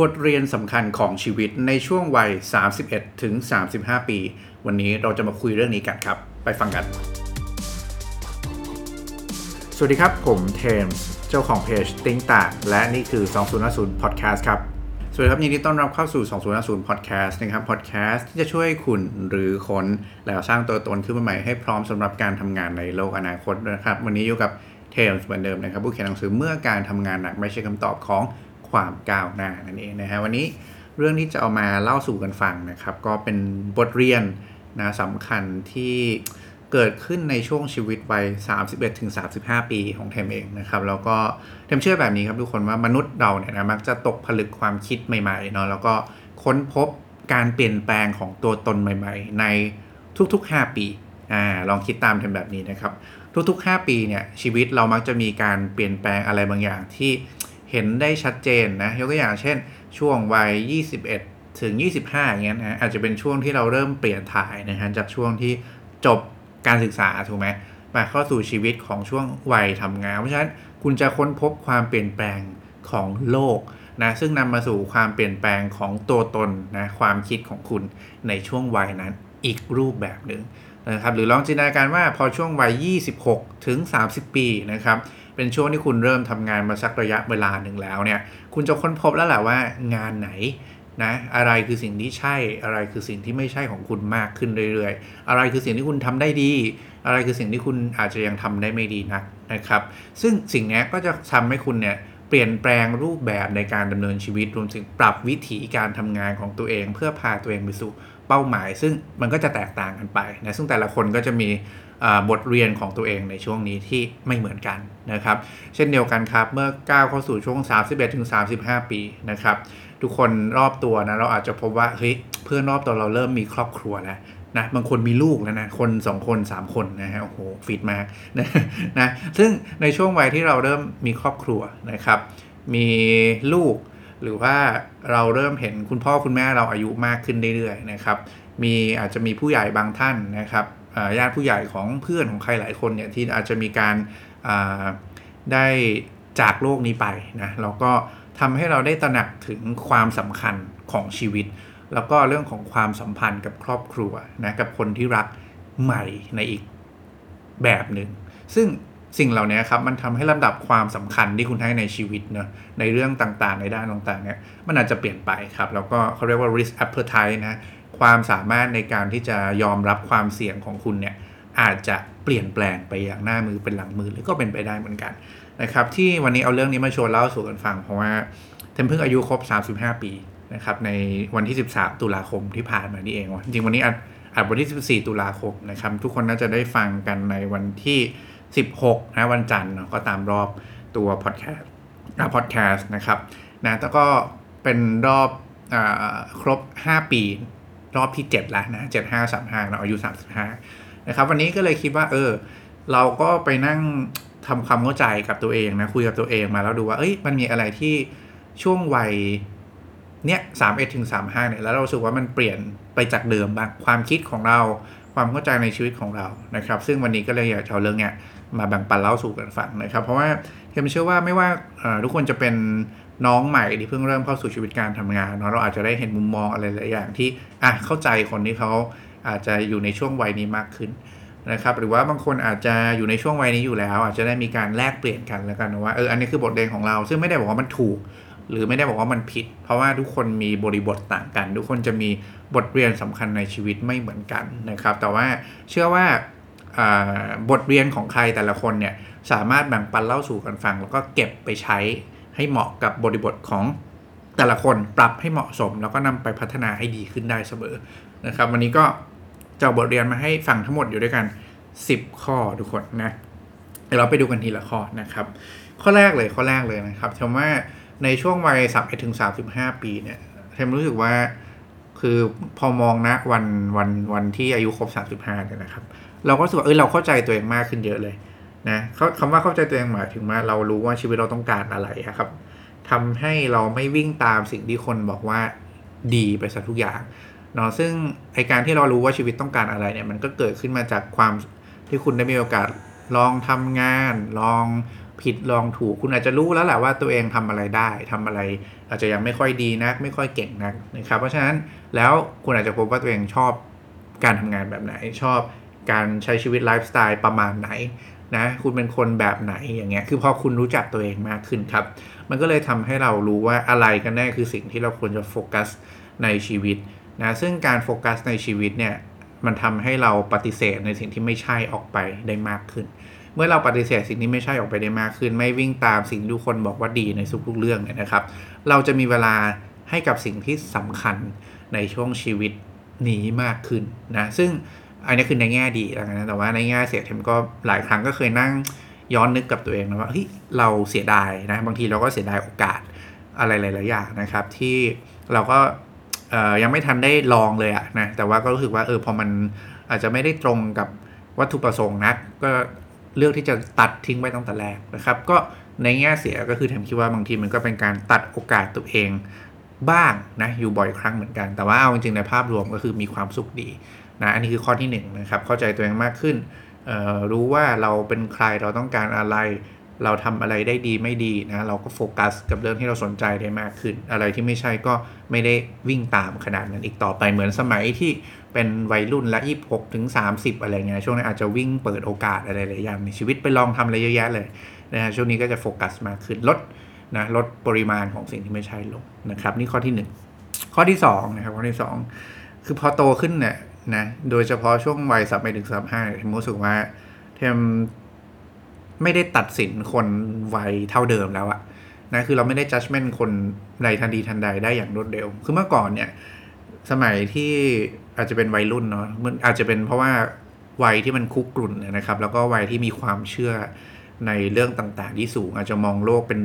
บทเรียนสำคัญของชีวิตในช่วงวัย 31 ถึง 35 ปี วันนี้เราจะมาคุยเรื่องนี้กันครับ ไปฟังกัน สวัสดีครับ ผมเทมส์เจ้าของเพจ Think ต่างและนี่คือ 2050 Podcast ครับ สวัสดีครับ ยินดีต้อนรับเข้าสู่ 2050 Podcast นะครับ Podcast ที่จะช่วยคุณรื้อถอนแล้วสร้างตัวตนขึ้นมาใหม่ให้พร้อมสำหรับการทำงานในโลกอนาคตนะครับ วันนี้อยู่กับเทมส์เหมือนเดิมนะครับผู้เขียนหนังสือเมื่อการทำงานหนักไม่ใช่คำตอบของ ความก้าวหน้านั่นเองนะฮะวันนี้เรื่องที่จะเอามาเล่าสู่กันฟังนะครับ ก็เป็นบทเรียนนะสำคัญที่เกิดขึ้นในช่วงชีวิตวัย 31-35 ปีของเทมเองนะครับ แล้วก็เทมเชื่อแบบนี้ครับทุกคนว่ามนุษย์เราเนี่ยนะมักจะตกผลึกความคิดใหม่ๆเนาะแล้วก็ค้นพบการเปลี่ยนแปลงของตัวตนใหม่ ๆ ในทุกๆ 5 ปีอ่าลองคิดตามเทมแบบนี้นะครับ ทุกๆ 5 ปีเนี่ยชีวิตเรามักจะมีการเปลี่ยนแปลงอะไรบางอย่างที่ เห็นได้ชัดเจนนะยกตัวอย่างเช่น ช่วงวัย 21 ถึง 25อย่างเงี้ยนะอาจจะเป็นช่วงที่เราเริ่มเปลี่ยนถ่ายนะฮะจากช่วงที่จบการศึกษาถูกไหมมาเข้าสู่ชีวิตของช่วงวัยทำงาน เพราะฉะนั้นคุณจะค้นพบความเปลี่ยนแปลงของโลกนะซึ่งนำมาสู่ความเปลี่ยนแปลงของตัวตนนะความคิดของคุณในช่วงวัยนั้นอีกรูปแบบหนึ่งนะครับหรือลองจินตนาการว่าพอช่วงวัย 26 ถึง 30 ปีนะครับ เป็นช่วงที่คุณเริ่มทำงานมาสักระยะเวลาหนึ่งแล้วเนี่ย คุณจะค้นพบแล้วแหละว่างานไหนนะอะไรคือสิ่งที่ใช่อะไรคือสิ่งที่ไม่ใช่ของคุณมากขึ้นเรื่อยๆ อะไรคือสิ่งที่คุณทำได้ดี อะไรคือสิ่งที่คุณอาจจะยังทำได้ไม่ดีนักนะครับ ซึ่งสิ่งนี้ก็จะทำให้คุณเนี่ยเปลี่ยนแปลงรูปแบบในการดำเนินชีวิตรวมถึงปรับวิถีการทำงานของตัวเอง เพื่อพาตัวเองไปสู่เป้าหมาย ซึ่งมันก็จะแตกต่างกันไปนะซึ่งแต่ละคนก็จะมี บทเรียนของตัวเองในช่วงนี้ที่ไม่เหมือนกันนะครับ เช่นเดียวกันครับเมื่อก้าวเข้าสู่ช่วง 31ถึง35 ปีนะครับ ทุกคนรอบตัวนะเราอาจจะพบว่าเฮ้ยเพื่อนรอบตัวเราเริ่มมีครอบครัวแล้วนะบางคนมีลูกแล้วนะคน 2 คน 3 คนนะฮะโอ้โหฟิตมากนะนะซึ่งในช่วงวัยที่เราเริ่มมีครอบครัวนะครับ มีลูกหรือว่าเราเริ่มเห็นคุณพ่อคุณแม่เราอายุมากขึ้นเรื่อยๆนะครับ มีอาจจะมีผู้ใหญ่บางท่านนะครับ ญาติผู้ใหญ่ของเพื่อนของใครหลายคนเนี่ยที่อาจจะมีการได้จากโลกนี้ไปนะแล้วก็ทำให้เราได้ตระหนักถึงความสำคัญของชีวิต แล้วก็เรื่องของความสัมพันธ์กับครอบครัวนะกับคนที่รักใหม่ในอีกแบบหนึ่งซึ่งสิ่งเหล่านี้ครับมันทำให้ลำดับความสำคัญที่คุณให้ในชีวิตเนะในเรื่องต่างๆ ในด้านต่างๆเนี่ยมันอาจจะเปลี่ยนไปครับ แล้วก็เขาเรียกว่า risk appetite นะ ความสามารถในการที่จะยอมรับความเสี่ยงของคุณเนี่ยอาจจะเปลี่ยนแปลงไปอย่างหน้ามือเป็นหลังมือหรือก็เป็นไปได้เหมือนกันนะครับที่วันนี้เอาเรื่องนี้มาโชว์เล่าสู่กันฟัง เพราะว่าเทมเพิ่งอายุครบ 35 ปีนะครับในวันที่ 13 ตุลาคมที่ผ่านมานี่เองวจริงวันนี้อัดวันที่ 14 ตุลาคมนะครับทุกคนน่าจะได้ฟังกันในวันที่ 16นะวันจันทร์ก็ตามรอบตัวพอดแคสต์พอดแคสต์นะครับนะแล้วก็เป็นรอบอครบ 5 ปี รอบที่ 7 แล้วนะ7 5 3 5เราอายุ35นะครับ วันนี้ก็เลยคิดว่า เออ เราก็ไปนั่งทำความเข้าใจกับตัวเองนะคุยกับตัวเองมาแล้วดูว่า เอ้ยมันมีอะไรที่ช่วงวัยเนี้ยสามเอ็ดถึงสามห้าเนี่ยแล้วเราสึกว่ามันเปลี่ยนไปจากเดิมบ้างความคิดของเราความเข้าใจในชีวิตของเรานะครับ ซึ่งวันนี้ก็เลยอยากจะเอาเรื่องเนี้ยมาแบ่งปันเล่าสู่กันฟังนะครับ เพราะว่าเทมเชื่อว่าไม่ว่าทุกคนจะเป็น น้องใหม่ที่เพิ่งเริ่มเข้าสู่ชีวิตการทำงานเนาะเราอาจจะได้เห็นมุมมองอะไรหลายอย่างที่อะเข้าใจคนที่เขาอาจจะอยู่ในช่วงวัยนี้มากขึ้นนะครับหรือว่าบางคนอาจจะอยู่ในช่วงวัยนี้อยู่แล้ว อาจจะได้มีการแลกเปลี่ยนกันแล้วกันว่าเอออันนี้คือบทเรียนของเรา ซึ่งไม่ได้บอกว่ามันถูก หรือไม่ได้บอกว่ามันผิด เพราะว่าทุกคนมีบริบทต่างกัน ทุกคนจะมีบทเรียนสำคัญในชีวิตไม่เหมือนกันนะครับ แต่ว่าเชื่อว่าบทเรียนของใครแต่ละคนเนี่ยสามารถแบ่งปันเล่าสู่กันฟัง แล้วก็เก็บไปใช้ ให้เหมาะกับบริบทของแต่ละคนปรับให้เหมาะสม แล้วก็นำไปพัฒนาให้ดีขึ้นได้เสมอนะครับ วันนี้ก็จะบทเรียนมาให้ฟังทั้งหมดอยู่ด้วยกัน 10 ข้อทุกคนนะเดี๋ยวเราไปดูกันทีละข้อนะครับ ข้อแรกเลยข้อแรกเลยนะครับทำว่าในช่วงวัย31ถึง35ปีเนี่ยเทมรู้สึกว่าคือพอมองนะวันวันวันที่อายุครบ35เนี่ยนะครับ เราก็รู้สึกว่าเออเราเข้าใจตัวเองมากขึ้นเยอะเลย นะคำว่าเข้าใจตัวเองหมายถึงว่าเรารู้ว่าชีวิตเราต้องการอะไรครับทำให้เราไม่วิ่งตามสิ่งที่คนบอกว่าดีไปซะทุกอย่างเนาะซึ่งไอการที่เรารู้ว่าชีวิตต้องการอะไรเนี่ยมันก็เกิดขึ้นมาจากความที่คุณได้มีโอกาสลองทำงาน ลองผิดลองถูกคุณอาจจะรู้แล้วแหละว่าตัวเองทำอะไรได้ทำอะไร อาจจะยังไม่ค่อยดีนัก ไม่ค่อยเก่งนักนะครับ เพราะฉะนั้นแล้วคุณอาจจะพบว่าตัวเองชอบการทำงานแบบไหนชอบการใช้ชีวิตไลฟ์สไตล์ประมาณไหน นะ คุณเป็นคนแบบไหนอย่างเงี้ย คือพอคุณรู้จักตัวเองมากขึ้นครับ มันก็เลยทำให้เรารู้ว่าอะไรกันแน่คือสิ่งที่เราควรจะโฟกัสในชีวิตนะ ซึ่งการโฟกัสในชีวิตเนี่ย มันทำให้เราปฏิเสธในสิ่งที่ไม่ใช่ออกไปได้มากขึ้น เมื่อเราปฏิเสธสิ่งที่ไม่ใช่ออกไปได้มากขึ้น ไม่วิ่งตามสิ่งที่ทุกคนบอกว่าดีในทุกๆเรื่องเนี่ยนะครับ เราจะมีเวลาให้กับสิ่งที่สำคัญในช่วงชีวิตนี้มากขึ้นนะ ซึ่ง อันนี้คือในแง่ดีแล้วนะแต่ว่าในแง่เสียเทมก็หลายครั้งก็เคยนั่งย้อนนึกกับตัวเองนะว่าเฮ้ยเราเสียดายนะบางทีเราก็เสียดายโอกาสอะไรหลายๆอย่างนะครับ ที่เราก็ยังไม่ทันได้ลองเลยอะนะแต่ว่าก็รู้สึกว่าเออพอมันอาจจะไม่ได้ตรงกับวัตถุประสงค์นักก็เลือกที่จะตัดทิ้งไปตั้งแต่แรกนะครับ ก็ในแง่เสียก็คือเทมคิดว่าบางทีมันก็เป็นการตัดโอกาสตัวเองบ้างนะอยู่บ่อยครั้งเหมือนกัน แต่ว่าเอาจริงๆในภาพรวมก็คือมีความสุขดี นะอันนี้คือข้อที่1นนะครับเข้าใจตัวเองมากขึ้น รู้ว่าเราเป็นใครเราต้องการอะไร เราทำอะไรได้ดีไม่ดีนะเราก็โฟกัสกับเรื่องที่เราสนใจได้มากขึ้น อะไรที่ไม่ใช่ก็ไม่ได้วิ่งตามขนาดนั้นอีกต่อไปเหมือนสมัยที่เป็นวัยรุ่นละ26ถึง30 อะไรเงี้ยช่วงนั้นอาจจะวิ่งเปิดโอกาสอะไรหลายอย่างในชีวิตไปลองทำอะไรเยอะแยะเลยนะฮะช่วงนี้ก็จะโฟกัสมากขึ้นลดนะลดปริมาณของสิ่งที่ไม่ใช่ลงนะครับ นี่ข้อที่ 1 ข้อที่2นะครับข้อที่ 2 คือพอโตขึ้นเนี่ย นะโดยเฉพาะช่วงวัยสับไปถึงสับห้าเทมรู้สึกว่าเทมไม่ได้ตัดสินคนวัยเท่าเดิมแล้วอะนะคือเราไม่ได้ judgment คนในทันทีทันใดได้อย่างรวดเร็ว คือเมื่อก่อนเนี่ย สมัยที่อาจจะเป็นวัยรุ่นเนาะมันอาจจะเป็นเพราะว่าวัยที่มันคุกกรุ่นนะครับ แล้วก็วัยที่มีความเชื่อในเรื่องต่างๆ ที่สูง อาจจะมองโลกเป็น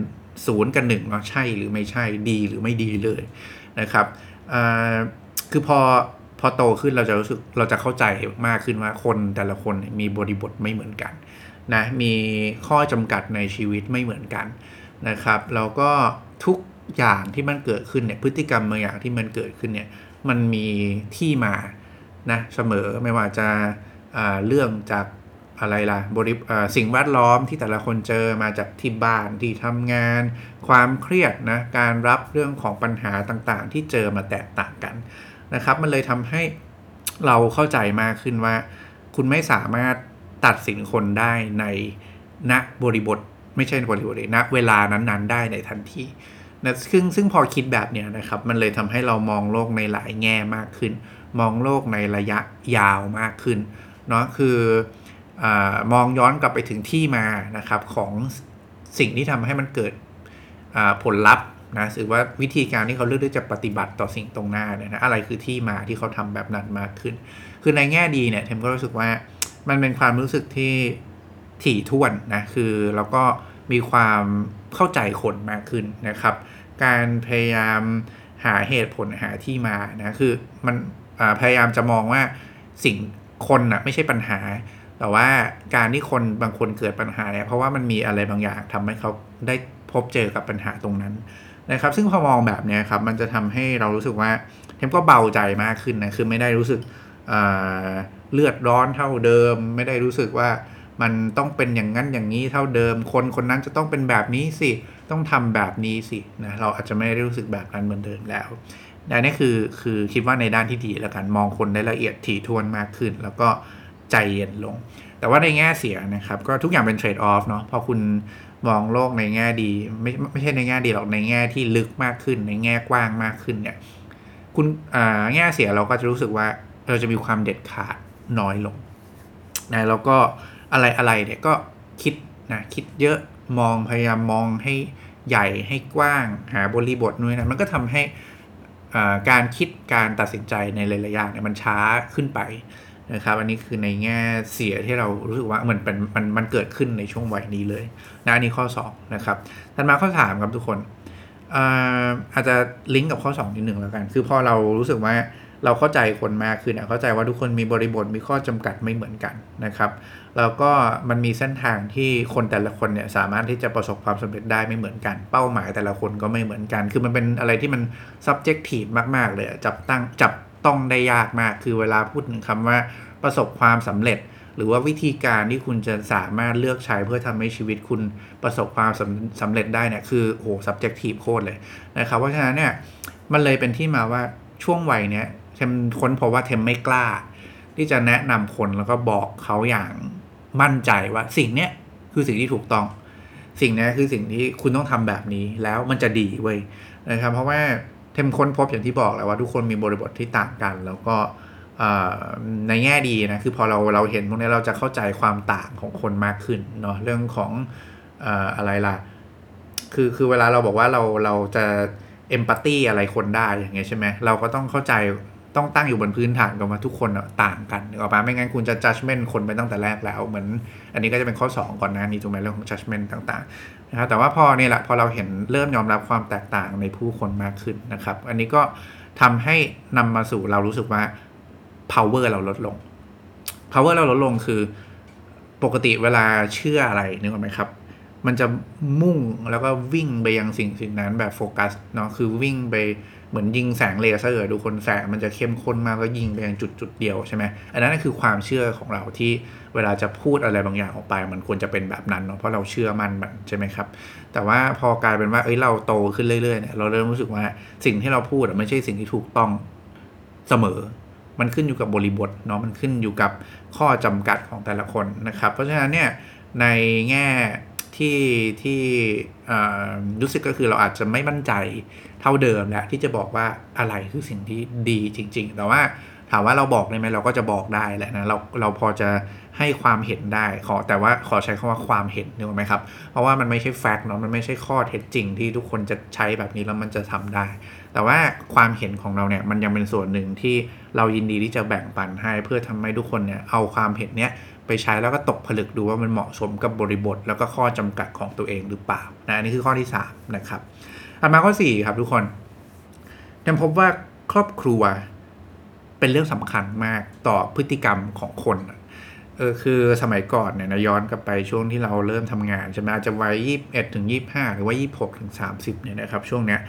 ศูนย์กับหนึ่งว่าใช่หรือไม่ใช่ดีหรือไม่ดีเลยนะครับคือพอ พอโตขึ้นเราจะรู้สึกเราจะเข้าใจมากขึ้นว่าคนแต่ละคนมีบริบทไม่เหมือนกันนะมีข้อจำกัดในชีวิตไม่เหมือนกันนะครับแล้วก็ทุกอย่างที่มันเกิดขึ้นเนี่ยพฤติกรรมบางอย่างที่มันเกิดขึ้นเนี่ยมันมีที่มานะเสมอไม่ว่าจะเรื่องจากอะไรล่ะบริสิ่งแวดล้อมที่แต่ละคนเจอมาจากที่บ้านที่ทำงาน ความเครียดนะการรับเรื่องของปัญหาต่างๆ ที่เจอมาแตกต่างกัน นะครับ มันเลยทำให้เราเข้าใจมากขึ้นว่า คุณไม่สามารถตัดสินคนได้ในณบริบท ไม่ใช่บริบทเลยณเวลานั้นๆ ได้ในทันทีนะซึ่งซึ่งพอคิดแบบเนี้ยนะครับ มันเลยทำให้เรามองโลกในหลายแง่มากขึ้น มองโลกในระยะยาวมากขึ้นเนาะคืออมองย้อนกลับไปถึงที่มานะครับของสิ่งที่ทำให้มันเกิดผลลัพธ์ นะหรือว่าวิธีการที่เขาเลือกที่จะปฏิบัติต่อสิ่งตรงหน้าเนี่ยนะอะไรคือที่มาที่เขาทำแบบนั้นมากขึ้น คือในแง่ดีเนี่ยเทมก็รู้สึกว่ามันเป็นความรู้สึกที่ถี่ถ้วนนะคือแล้วก็มีความเข้าใจคนมากขึ้นนะครับ การพยายามหาเหตุผลหาที่มานะคือมันพยายามจะมองว่าสิ่งคนนะไม่ใช่ปัญหา แต่ว่าการที่คนบางคนเกิดปัญหาเนี่ยเพราะว่ามันมีอะไรบางอย่างทำให้เขาได้พบเจอกับปัญหาตรงนั้น นะครับ ซึ่งพอมองแบบนี้ครับ มันจะทำให้เรารู้สึกว่าเทมก็เบาใจมากขึ้นนะ คือไม่ได้รู้สึกเลือดร้อนเท่าเดิม ไม่ได้รู้สึกว่ามันต้องเป็นอย่างนั้นอย่างนี้เท่าเดิม คนคนนั้นจะต้องเป็นแบบนี้สิ ต้องทำแบบนี้สินะ เราอาจจะไม่ได้รู้สึกแบบนั้นเหมือนเดิมแล้วอันนี้คือคือคิดว่าในด้านที่ดีแล้วกันมองคนได้ละเอียดถี่ถ้วนมากขึ้น แล้วก็ใจเย็นลง แต่ว่าในแง่เสียนะครับ ก็ทุกอย่างเป็นเทรดออฟเนาะพอคุณ มองโลกในแง่ดี ไม่ไม่ใช่ในแง่ดีหรอกในแง่ที่ลึกมากขึ้น ในแง่กว้างมากขึ้นเนี่ย คุณแง่เสียเราก็จะรู้สึกว่าเราจะมีความเด็ดขาดน้อยลงนะแล้วก็อะไรอะไรเนี่ยก็คิดนะคิดเยอะมองพยายามมองให้ใหญ่ให้กว้างหาบริบทนู้นนะมันก็ทำให้การคิดการตัดสินใจในหลายๆอย่างเนี่ยมันช้าขึ้นไป นะครับอันนี้คือในแง่เสียที่เรารู้สึกว่าเหมือนเป็นมันมันเกิดขึ้นในช่วงวัยนี้เลยนะอันนี้ข้อ2นะครับถัดมาข้อ3ครับทุกคนอาจจะลิงก์กับข้อ2นิดหนึ่งแล้วกัน คือพอเรารู้สึกว่าเราเข้าใจคนมากขึ้นเข้าใจว่าทุกคนมีบริบทมีข้อจำกัดไม่เหมือนกันนะครับ แล้วก็มันมีเส้นทางที่คนแต่ละคนเนี่ยสามารถที่จะประสบความสำเร็จได้ไม่เหมือนกัน เป้าหมายแต่ละคนก็ไม่เหมือนกัน คือมันเป็นอะไรที่มัน subjective มาก ๆ เลยจับตั้งจับ ต้องได้ยากมาก คือเวลาพูดถึงคำว่าประสบความสำเร็จ หรือว่าวิธีการที่คุณจะสามารถเลือกใช้เพื่อทำให้ชีวิตคุณประสบความสำสำเร็จได้เนี่ยคือโอ้โห subjective โคตรเลยนะครับเพราะฉะนั้นเนี่ยมันเลยเป็นที่มาว่าช่วงวัยเนี้ยเทมค้นพบว่าเทมไม่กล้า ที่จะแนะนำคนแล้วก็บอกเขาอย่างมั่นใจว่าสิ่งเนี้ยคือสิ่งที่ถูกต้อง สิ่งนี้คือสิ่งที่คุณต้องทำแบบนี้แล้วมันจะดีเว้ยนะครับเพราะว่า ทมค้นพบอย่างที่บอกแล้วว่าทุกคนมีบริบทที่ต่างกัน แล้วก็ในแง่ดีนะคือพอเราเราเห็นพวกนี้เราจะเข้าใจความต่างของคนมากขึ้นเนาะเรื่องของอะไรล่ะคือคือเวลาเราบอกว่าเราเราจะเอมพัตตีอะไรคนได้อย่างเงี้ยใช่ไหมเราก็ต้องเข้าใจ ต้องตั้งอยู่บนพื้นฐานกันว่าทุกคนต่างกันออกมาไม่งั้นคุณจะ judgment คนไปตั้งแต่แรกแล้ว เหมือนอันนี้ก็จะเป็นข้อ 2 ก่อนนะนี่ถูกไหมเรื่องของ judgment ต่างๆนะครับแต่ว่าพอเนี่ยแหละพอเราเห็นเริ่มยอมรับความแตกต่างในผู้คนมากขึ้นนะครับ อันนี้ก็ทำให้นำมาสู่เรารู้สึกว่า power เราลดลง power เราลดลงคือปกติเวลาเชื่ออะไรนึกออกไหมครับ มันจะมุ่งแล้วก็วิ่งไปยังสิ่งสิ่งนั้นแบบโฟกัสเนาะคือวิ่งไป เหมือนยิงแสงเลเซอร์ดูคนแสงมันจะเข้มข้นมากก็ยิงไปยังจุดจุดเดียวใช่ไหมอันนั้นคือความเชื่อของเราที่เวลาจะพูดอะไรบางอย่างออกไป มันควรจะเป็นแบบนั้นเนาะเพราะเราเชื่อมันใช่ไหมครับ แต่ว่าพอกลายเป็นว่าเอ้ยเราโตขึ้นเรื่อยๆเนี่ยเราเริ่มรู้สึกว่าสิ่งที่เราพูดไม่ใช่สิ่งที่ถูกต้องเสมอ มันขึ้นอยู่กับบริบทเนาะมันขึ้นอยู่กับข้อจำกัดของแต่ละคนนะครับ เพราะฉะนั้นเนี่ยในแง่ที่ที่รู้สึกก็คือเราอาจจะไม่มั่นใจ เท่าเดิมแล้วที่จะบอกว่าอะไรคือสิ่งที่ดีจริง ๆ แต่ว่าถามว่าเราบอกได้ไหมเราก็จะบอกได้แหละนะเราเราพอจะให้ความเห็นได้ขอแต่ว่าขอใช้คำว่าความเห็นนึกไหมครับ เพราะว่ามันไม่ใช่แฟกต์เนาะมันไม่ใช่ข้อเท็จจริงที่ทุกคนจะใช้แบบนี้แล้วมันจะทำได้ แต่ว่าความเห็นของเราเนี่ยมันยังเป็นส่วนหนึ่งที่เรายินดีที่จะแบ่งปันให้เพื่อทำให้ทุกคนเนี่ยเอาความเห็นเนี้ยไปใช้แล้วก็ตกผลึกดูว่ามันเหมาะสมกับบริบท แล้วก็ข้อจำกัดของตัวเองหรือเปล่านะอันนี้คือข้อที่3นะครับ อันมาข้อ4ครับทุกคนเทมพบว่าครอบครัวเป็นเรื่องสำคัญมากต่อพฤติกรรมของคนเออคือสมัยก่อนเนี่ยนะย้อนกลับไปช่วงที่เราเริ่มทำงานใช่ไหมอาจจะวัยยี่สิบเอ็ดถึงยี่สิบห้าหรือว่ายี่สิบหกถึงสามสิบเนี่ยนะครับ ช่วงเนี้ย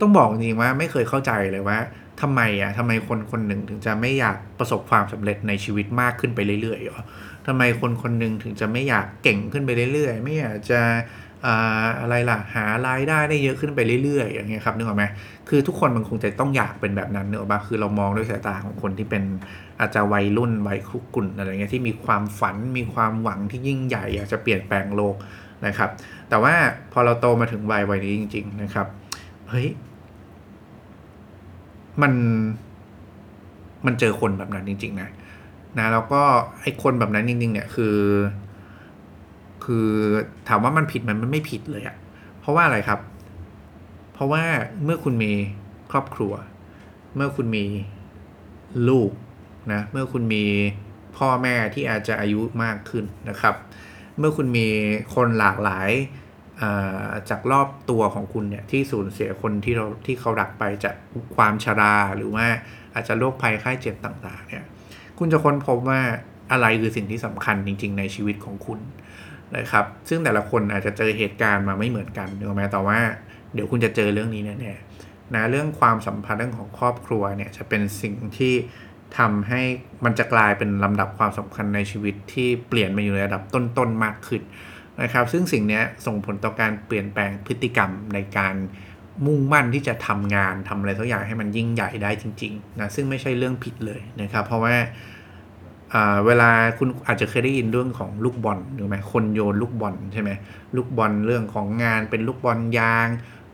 ต้องบอกจริงว่าไม่เคยเข้าใจเลยว่าทำไมอะทำไมคนคนหนึ่งถึงจะไม่อยากประสบความสำเร็จในชีวิตมากขึ้นไปเรื่อยๆหรอทำไมคนคนหนึ่งถึงจะไม่อยากเก่งขึ้นไปเรื่อยๆ ไม่อยากจะ อะไรล่ะหารายได้ได้เยอะขึ้นไปเรื่อยๆ อย่างเงี้ยครับนึกออกไหมคือทุกคนมันคงจะต้องอยากเป็นแบบนั้นเนอะบ้าคือเรามองด้วยสายตาของคนที่เป็นอาจจะวัยรุ่นวัยคุกุ่นอะไรเงี้ยที่มีความฝันมีความหวังที่ยิ่งใหญ่อยากจะเปลี่ยนแปลงโลกนะครับ แต่ว่าพอเราโตมาถึงวัยวัยนี้จริง ๆ นะครับเฮ้ยมันมันเจอคนแบบนั้นจริง ๆ นะนะแล้วก็ไอ้คนแบบนั้นจริง ๆ เนี่ยคือ คือถามว่ามันผิดมันมันไม่ผิดเลยอะเพราะว่าอะไรครับ เพราะว่าเมื่อคุณมีครอบครัว เมื่อคุณมีลูกนะเมื่อคุณมีพ่อแม่ที่อาจจะอายุมากขึ้นนะครับ เมื่อคุณมีคนหลากหลายจากรอบตัวของคุณเนี่ยที่สูญเสียคนที่เราที่เขารักไปจากความชราหรือว่าอาจจะโรคภัยไข้เจ็บต่าง ๆ เนี่ย คุณจะค้นพบว่าอะไรคือสิ่งที่สำคัญจริง ๆ ในชีวิตของคุณ นะครับ ซึ่งแต่ละคนอาจจะเจอเหตุการณ์มาไม่เหมือนกันถูกไหมแต่ว่าเดี๋ยวคุณจะเจอเรื่องนี้แน่ๆนะเรื่องความสัมพันธ์เรื่องของครอบครัวเนี่ยจะเป็นสิ่งที่ทำให้มันจะกลายเป็นลำดับความสำคัญในชีวิตที่เปลี่ยนมาอยู่ในระดับต้นๆมากขึ้นนะครับ ซึ่งสิ่งนี้ส่งผลต่อการเปลี่ยนแปลงพฤติกรรมในการมุ่งมั่นที่จะทำงานทำอะไรสักอย่างให้มันยิ่งใหญ่ได้จริงๆนะซึ่งไม่ใช่เรื่องผิดเลยนะครับ เพราะว่า เวลาคุณอาจจะเคยได้ยินเรื่องของลูกบอลถูกไหมคนโยนลูกบอลใช่ไหมลูกบอลเรื่องของงานเป็นลูกบอลยาง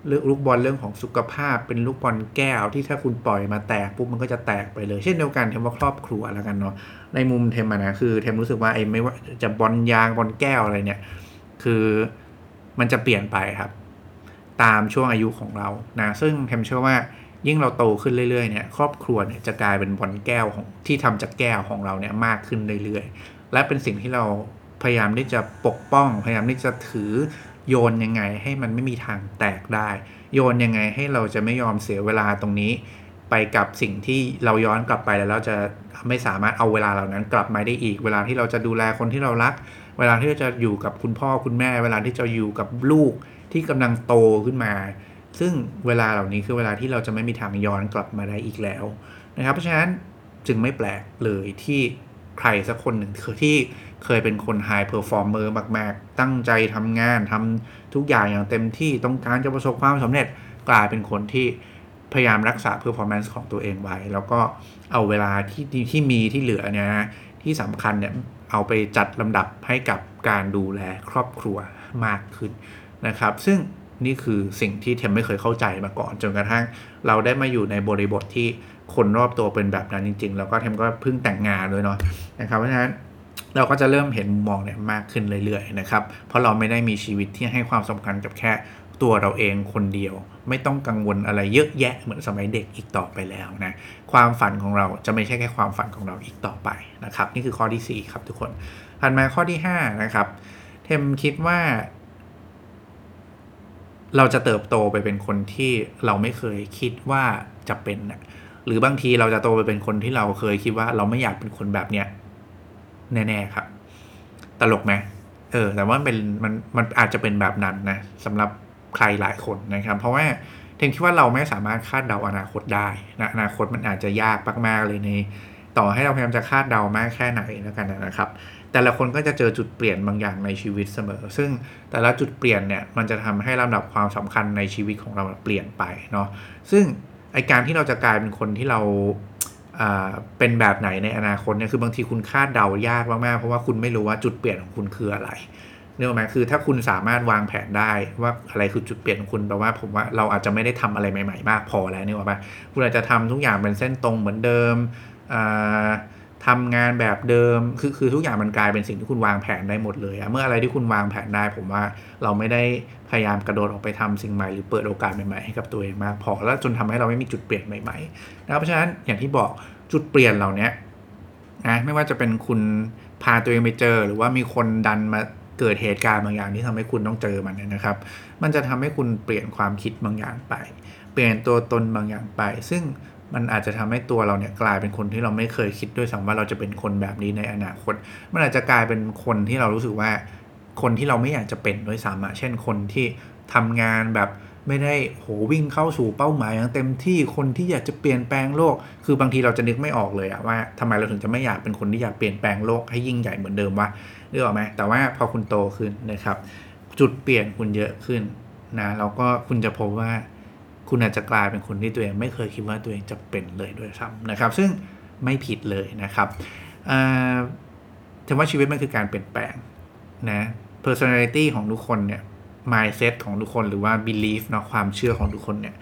เรื่องลูกบอลเรื่องของสุขภาพ เป็นลูกบอลแก้วที่ถ้าคุณปล่อยมาแตกปุ๊บมันก็จะแตกไปเลย เช่นเดียวกันเทมว่าครอบครัวแล้วกันเนาะในมุมเทมนะคือเทมรู้สึกว่าไอ้ไม่ว่าจะบอลยางบอลแก้วอะไรเนี่ย คือมันจะเปลี่ยนไปครับ ตามช่วงอายุของเรานะซึ่งเทมเชื่อว่า ยิ่งเราโตขึ้นเรื่อยๆเนี่ยครอบครัวเนี่ยจะกลายเป็นบอลแก้วของที่ทำจากแก้วของเราเนี่ยมากขึ้นเรื่อยๆ และเป็นสิ่งที่เราพยายามที่จะปกป้อง พยายามที่จะถือโยนยังไงให้มันไม่มีทางแตกได้ โยนยังไงให้เราจะไม่ยอมเสียเวลาตรงนี้ ไปกับสิ่งที่เราย้อนกลับไปแล้วเราจะไม่สามารถเอาเวลาเหล่านั้นกลับมาได้อีก เวลาที่เราจะดูแลคนที่เรารัก เวลาที่เราจะอยู่กับคุณพ่อคุณแม่ เวลาที่จะอยู่กับลูกที่กำลังโตขึ้นมา ซึ่งเวลาเหล่านี้คือเวลาที่เราจะไม่มีทางย้อนกลับมาได้อีกแล้วนะครับ เพราะฉะนั้นจึงไม่แปลกเลยที่ใครสักคนหนึ่งที่เคยเป็นคน high performer มาก ๆ ตั้งใจทำงานทำทุกอย่างอย่างเต็มที่ต้องการจะประสบความสำเร็จกลายเป็นคนที่พยายามรักษา performance ของตัวเองไว้ แล้วก็เอาเวลาที่ที่มีที่เหลือเนี่ยนะที่สำคัญเนี่ยเอาไปจัดลำดับให้กับการดูแลครอบครัวมากขึ้นนะครับ ซึ่ง นี่คือสิ่งที่เทมไม่เคยเข้าใจมาก่อน จนกระทั่งเราได้มาอยู่ในบริบทที่คนรอบตัวเป็นแบบนั้นจริง ๆ แล้วก็เทมก็เพิ่งแต่งงานด้วยเนาะนะครับเพราะฉะนั้นเราก็จะเริ่มเห็นมุมมองเนี่ยมากขึ้นเรื่อยๆนะครับ เพราะเราไม่ได้มีชีวิตที่ให้ความสำคัญกับแค่ตัวเราเองคนเดียว ไม่ต้องกังวลอะไรเยอะแยะเหมือนสมัยเด็กอีกต่อไปแล้วนะความฝันของเราจะไม่ใช่แค่ความฝันของเราอีกต่อไปนะครับ นี่คือข้อที่ 4 ครับทุกคนถัดมาข้อที่5นะครับเทมคิดว่า เราจะเติบโตไปเป็นคนที่เราไม่เคยคิดว่าจะเป็นนะหรือบางทีเราจะโตไปเป็นคนที่เราเคยคิดว่าเราไม่อยากเป็นคนแบบเนี้ยแน่ๆครับ ตลกไหมเออ แต่ว่าเป็นมันมันอาจจะเป็นแบบนั้นนะสำหรับใครหลายคนนะครับ เพราะว่าเทนคิดว่าเราไม่สามารถคาดเดาอนาคตได้นะอนาคตมันอาจจะยากมากๆเลยในต่อให้เราพยายามจะคาดเดามากแค่ไหนแล้วกันนะครับ แต่ละคนก็จะเจอจุดเปลี่ยนบางอย่างในชีวิตเสมอ ซึ่งแต่ละจุดเปลี่ยนเนี่ยมันจะทำให้ลำดับความสำคัญในชีวิตของเราเปลี่ยนไปเนาะซึ่งไอการที่เราจะกลายเป็นคนที่เราเป็นแบบไหนในอนาคตเนี่ยคือบางทีคุณคาดเดายากมากๆเพราะว่าคุณไม่รู้ว่าจุดเปลี่ยนของคุณคืออะไรเนื่องไหมคือถ้าคุณสามารถวางแผนได้ว่าอะไรคือจุดเปลี่ยนของคุณแปลว่าผมว่าเราอาจจะไม่ได้ทำอะไรใหม่ๆมากพอแล้วเนี่ว่าคุณอาจจะทำทุกอย่างเป็นเส้นตรงเหมือนเดิม ทำงานแบบเดิมคือคือทุกอย่างมันกลายเป็นสิ่งที่คุณวางแผนได้หมดเลยอะเมื่ออะไรที่คุณวางแผนได้ ผมว่าเราไม่ได้พยายามกระโดดออกไปทำสิ่งใหม่หรือเปิดโอกาสใหม่ๆให้กับตัวเองมากพอแล้วจนทำให้เราไม่มีจุดเปลี่ยนใหม่ๆนะครับเพราะฉะนั้นอย่างที่บอกจุดเปลี่ยนเหล่านี้นะไม่ว่าจะเป็นคุณพาตัวเองไปเจอ หรือว่ามีคนดันมาเกิดเหตุการณ์บางอย่างที่ทำให้คุณต้องเจอมันเนี่ยนะครับ มันจะทำให้คุณเปลี่ยนความคิดบางอย่างไป เปลี่ยนตัวตนบางอย่างไป ซึ่ง มันอาจจะทำให้ตัวเราเนี่ยกลายเป็นคนที่เราไม่เคยคิดด้วยซ้ำว่าเราจะเป็นคนแบบนี้ในอนาคต มันอาจจะกลายเป็นคนที่เรารู้สึกว่า คนที่เราไม่อยากจะเป็นด้วยซ้ำอะเช่นคนที่ทำงานแบบไม่ได้โหวิ่งเข้าสู่เป้าหมายอย่างเต็มที่คนที่อยากจะเปลี่ยนแปลงโลก คือบางทีเราจะนึกไม่ออกเลยอะว่าทำไมเราถึงจะไม่อยากเป็นคนที่อยากเปลี่ยนแปลงโลกให้ยิ่งใหญ่เหมือนเดิมวะเรื่องไหมแต่ว่าพอคุณโตขึ้นนะครับ จุดเปลี่ยนคุณเยอะขึ้นนะแล้วก็คุณจะพบว่า คุณอาจจะกลายเป็นคนที่ตัวเองไม่เคยคิดว่าตัวเองจะเป็นเลยด้วยซ้ำนะครับ ซึ่งไม่ผิดเลยนะครับถือว่าชีวิตมันคือการเปลี่ยนแปลงนะ personality ของทุกคนเนี่ย mindset ของทุกคนหรือว่า belief เนาะความเชื่อของทุกคนเนี่ย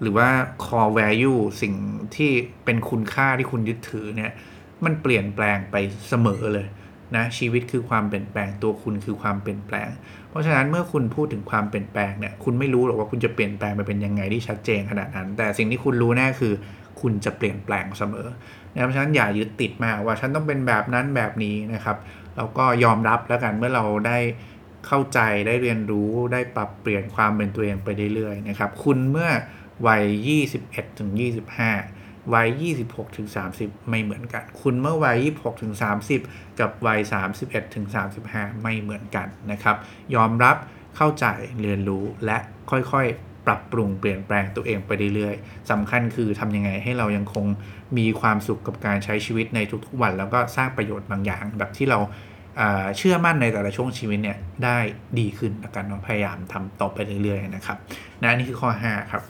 หรือว่า core value สิ่งที่เป็นคุณค่าที่คุณยึดถือเนี่ย มันเปลี่ยนแปลงไปเสมอเลย นะชีวิตคือความเปลี่ยนแปลงตัวคุณคือความเปลี่ยนแปลง เพราะฉะนั้นเมื่อคุณพูดถึงความเปลี่ยนแปลงเนี่ยคุณไม่รู้หรอกว่าคุณจะเปลี่ยนแปลงไปเป็นยังไงที่ชัดเจนขนาดนั้น แต่สิ่งที่คุณรู้แน่คือ คุณจะเปลี่ยนแปลงเสมอนะเพราะฉะนั้นอย่ายึดติดมากว่าฉันต้องเป็นแบบนั้นแบบนี้นะครับแล้วก็ยอมรับแล้วกันเมื่อเราได้เข้าใจได้เรียนรู้ได้ปรับเปลี่ยนความเป็นตัวเองไปเรื่อยๆนะครับคุณเมื่อวัย 21ถึง25 วัย 26ถึง30 ไม่เหมือนกัน คุณเมื่อวัย 26ถึง30 กับวัย 31ถึง35 ไม่เหมือนกันนะครับ ยอมรับเข้าใจเรียนรู้และค่อยๆ ปรับปรุงเปลี่ยนแปลงตัวเองไปเรื่อยๆสำคัญคือทำยังไงให้เรายังคงมีความสุขกับการใช้ชีวิตในทุกๆวัน แล้วก็สร้างประโยชน์บางอย่าง แบบที่เราเชื่อมั่นในแต่ละช่วงชีวิตเนี่ยได้ดีขึ้นแล้วกันเนาะพยายามทำต่อไปเรื่อยๆนะครับนะนี่คือข้อ 5 ครับ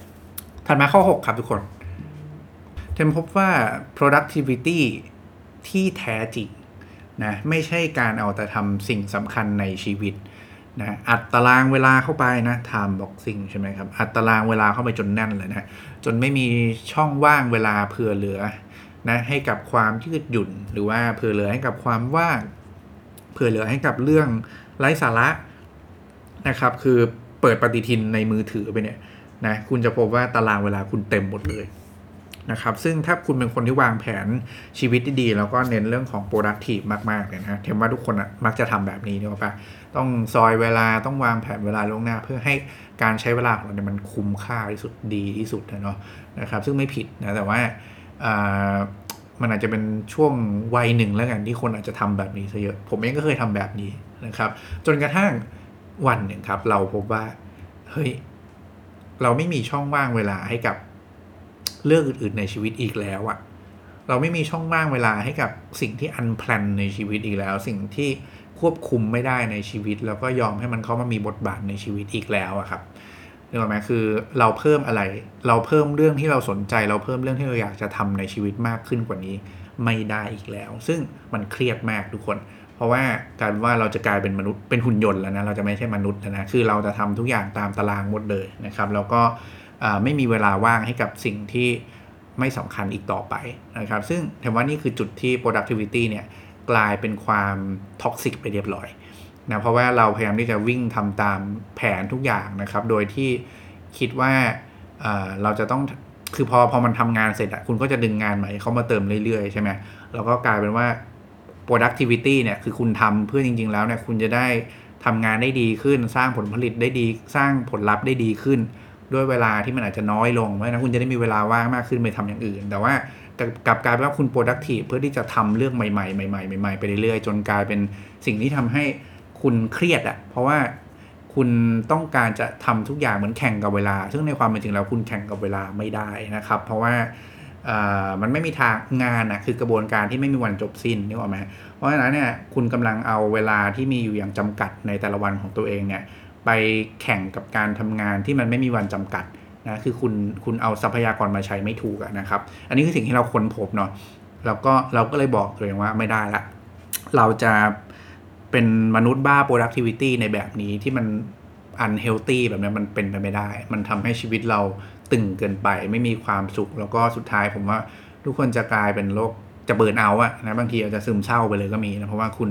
ถัดมาข้อ 6 ครับทุกคน เทมพบว่า productivity ที่แท้จริงนะไม่ใช่การเอาแต่ทำสิ่งสำคัญในชีวิตนะอัดตารางเวลาเข้าไปนะ time boxing ใช่ไหมครับอัดตารางเวลาเข้าไปจนแน่นเลยนะจนไม่มีช่องว่างเวลาเผื่อเหลือนะให้กับความยืดหยุ่น หรือว่าเผื่อเหลือให้กับความว่าง เผื่อเหลือให้กับเรื่องไร้สาระนะครับ คือเปิดปฏิทินในมือถือไปเนี่ยนะคุณจะพบว่าตารางเวลาคุณเต็มหมดเลย นะครับ ซึ่งถ้าคุณเป็นคนที่วางแผนชีวิตที่ดี แล้วก็เน้นเรื่องของ productive มากๆเลยนะเทมว่าทุกคนมักจะทำแบบนี้เนี่ว่าปะต้องซอยเวลาต้องวางแผนเวลาล่วงหน้า เพื่อให้การใช้เวลาของเราเนี่ยมันคุ้มค่าที่สุดดีที่สุดนะเนาะนะครับ ซึ่งไม่ผิดนะแต่ว่ามันอาจจะเป็นช่วงวัยหนึ่งแล้วกันที่คนอาจจะทำแบบนี้ซะเยอะ ผมเองก็เคยทำแบบนี้นะครับ จนกระทั่งวันหนึ่งครับ เราพบว่าเฮ้ยเราไม่มีช่องว่างเวลาให้กับ เรื่องอื่น ๆ ในชีวิตอีกแล้วอะเราไม่มีช่องว่างเวลาให้กับสิ่งที่อันแพลนในชีวิตอีกแล้ว สิ่งที่ควบคุมไม่ได้ในชีวิต แล้วก็ยอมให้มันเข้ามามีบทบาทในชีวิตอีกแล้วอะครับนึกออกไหมคือเราเพิ่มอะไร เราเพิ่มเรื่องที่เราสนใจ เราเพิ่มเรื่องที่เราอยากจะทำในชีวิตมากขึ้นกว่านี้ไม่ได้อีกแล้ว ซึ่งมันเครียดมากทุกคน เพราะว่าการว่าเราจะกลายเป็นมนุษย์เป็นหุ่นยนต์แล้วนะเราจะไม่ใช่มนุษย์แล้วนะคือเราจะทำทุกอย่างตามตารางหมดเลยนะครับ แล้วก็ ไม่มีเวลาว่างให้กับสิ่งที่ไม่สำคัญอีกต่อไปนะครับ ซึ่งถือว่านี่คือจุดที่ productivity เนี่ยกลายเป็นความท็อกซิกไปเรียบร้อยนะเพราะว่าเราพยายามที่จะวิ่งทำตามแผนทุกอย่างนะครับ โดยที่คิดว่าเราจะต้องคือพอพอมันทำงานเสร็จอะคุณก็จะดึงงานใหม่เข้ามาเติมเรื่อยๆ ใช่ไหมแล้วก็กลายเป็นว่า productivity เนี่ยคือคุณทำเพื่อจริง ๆ แล้วเนี่ยคุณจะได้ทำงานได้ดีขึ้น สร้างผลผลิตได้ดี สร้างผลลัพธ์ได้ดีขึ้น ด้วยเวลาที่มันอาจจะน้อยลงเพราะนั้นคุณจะได้มีเวลาว่างมากขึ้นไปทำอย่างอื่น แต่ว่ากับกลายเป็นว่าคุณ productive เพื่อที่จะทำเรื่องใหม่ๆใหม่ๆใหม่ๆไปเรื่อยๆ จนกลายเป็นสิ่งที่ทำให้คุณเครียดอะเพราะว่าคุณต้องการจะทำทุกอย่างเหมือนแข่งกับเวลา ซึ่งในความเป็นจริงแล้วคุณแข่งกับเวลาไม่ได้นะครับ เพราะว่ามันไม่มีทางงานอะคือกระบวนการที่ไม่มีวันจบสิ้นนึกออกไหมเพราะฉะนั้นเนี่ยคุณกำลังเอาเวลาที่มีอยู่อย่างจำกัดในแต่ละวันของตัวเองเนี่ย ไปแข่งกับการทำงานที่มันไม่มีวันจำกัดนะคือคุณคุณเอาทรัพยากรมาใช้ไม่ถูกนะครับ อันนี้คือสิ่งที่เราค้นพบเนาะแล้วก็เราก็เลยบอกตัวเองว่าไม่ได้ละ เราจะเป็นมนุษย์บ้า productivity ในแบบนี้ที่มัน unhealthy แบบนี้มันเป็นไปไม่ได้ มันทำให้ชีวิตเราตึงเกินไป ไม่มีความสุข แล้วก็สุดท้ายผมว่าทุกคนจะกลายเป็นโรคจะเบิร์นเอาอะนะบางทีอาจจะซึมเศร้าไปเลยก็มีนะเพราะว่าคุณ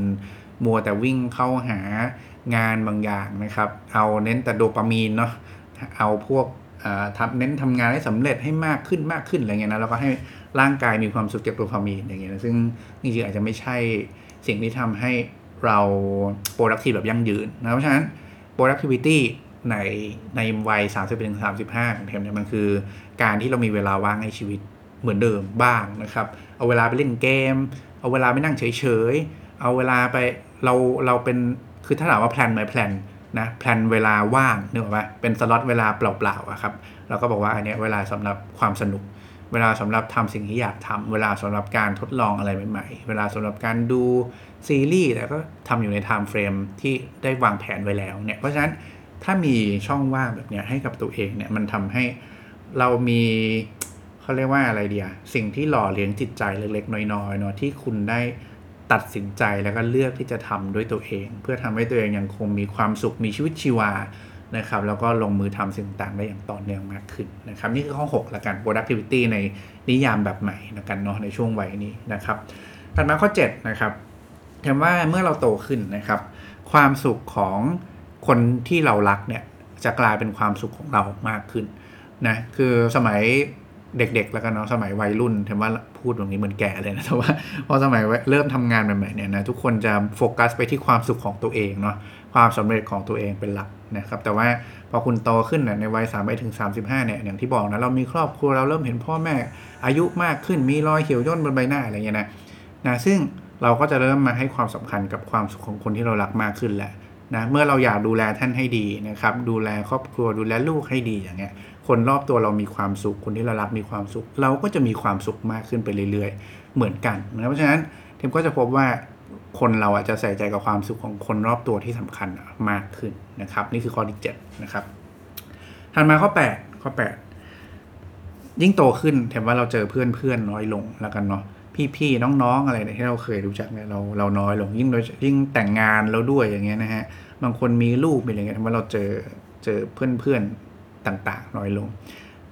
มัวแต่วิ่งเข้าหา งานบางอย่างนะครับ เอาเน้นแต่โดปามีนเนาะเอาพวกทำเน้นทำงานให้สำเร็จให้มากขึ้นมากขึ้นอะไรเงี้ยนะแล้วก็ให้ร่างกายมีความสุขจากโดปามีนอย่างเงี้ยนะซึ่งจริงๆอาจจะไม่ใช่สิ่งที่ทำให้เรา productive แบบยั่งยืนนะเพราะฉะนั้น productivity ในในวัย 30ถึง35ของเทมเนี่ยมันคือการที่เรามีเวลาว่างในชีวิตเหมือนเดิมบ้างนะครับ เอาเวลาไปเล่นเกม เอาเวลาไปนั่งเฉยๆ เอาเวลาไปเราเราเป็น คือถ้าถามว่า plan ไหม plan นะ plan เวลาว่างนึกออกไหมเป็นสล็อตเวลาเปล่าๆอะครับเราก็บอกว่าอันนี้เวลาสำหรับความสนุก เวลาสำหรับทำสิ่งที่อยากทำเวลาสำหรับการทดลองอะไรใหม่ๆ เวลาสำหรับการดูซีรีส์แต่ก็ทำอยู่ใน timeframeที่ได้วางแผนไว้แล้วเนี่ยเพราะฉะนั้นถ้ามีช่องว่างแบบนี้ให้กับตัวเองเนี่ยมันทำให้เรามีเขาเรียกว่าอะไรเดียสิ่งที่หล่อเลี้ยงจิตใจเล็กๆ น้อยๆเนาะที่คุณได้ ตัดสินใจแล้วก็เลือกที่จะทำด้วยตัวเอง เพื่อทำให้ตัวเองยังคงมีความสุขมีชีวิตชีวานะครับแล้วก็ลงมือทำสิ่งต่างได้อย่างต่อเนื่องมากขึ้นนะครับนี่คือข้อ6ละกัน productivity ในนิยามแบบใหม่นะกันเนาะในช่วงวัยนี้นะครับถัดมาข้อ7นะครับถามว่าเมื่อเราโตขึ้นนะครับ ความสุขของคนที่เรารักเนี่ยจะกลายเป็นความสุขของเรามากขึ้นนะคือสมัย เด็กๆ แล้วกันเนาะสมัยวัยรุ่นถือว่าพูดตรงนี้เหมือนแก่เลยนะแต่ว่าพอสมัยเริ่มทำงานใหม่ๆเนี่ยนะทุกคนจะโฟกัสไปที่ความสุขของตัวเองเนาะความสำเร็จของตัวเองเป็นหลักนะครับแต่ว่าพอคุณโตขึ้นเนี่ยในวัย3ไปถึง 35เนี่ยอย่างที่บอกนะเรามีครอบครัวเราเริ่มเห็นพ่อแม่อายุมากขึ้นมีรอยเหี่ยวย่นบนใบหน้าอะไรเงี้ยนะนะซึ่งเราก็จะเริ่มมาให้ความสำคัญกับความสุขของคนที่เรารักมากขึ้นแหละนะเมื่อเราอยากดูแลท่านให้ดีนะครับดูแลครอบครัวดูแลลูกให้ดีอย่างเงี้ย คนรอบตัวเรามีความสุข คนที่เรารักมีความสุข เราก็จะมีความสุขมากขึ้นไปเรื่อยๆ เหมือนกันนะเพราะฉะนั้นเทมก็จะพบว่าคนเราอาจจะใส่ใจกับความสุขของคนรอบตัวที่สำคัญมากขึ้นนะครับ นี่คือข้อที่7นะครับถัดมาข้อ 8 ข้อ 8 ยิ่งโตขึ้นเทมว่าเราเจอเพื่อนเพื่อนน้อยลงแล้วกันเนาะพี่ๆน้องๆอะไรที่เราเคยรู้จักเนี่ยเราเราน้อยลงยิ่งโดยยิ่งแต่งงานแล้วด้วยอย่างเงี้ยนะฮะบางคนมีลูกเป็นอย่างเงี้ยทำให้เราเจอเจอเพื่อน ต่างๆ น้อยลง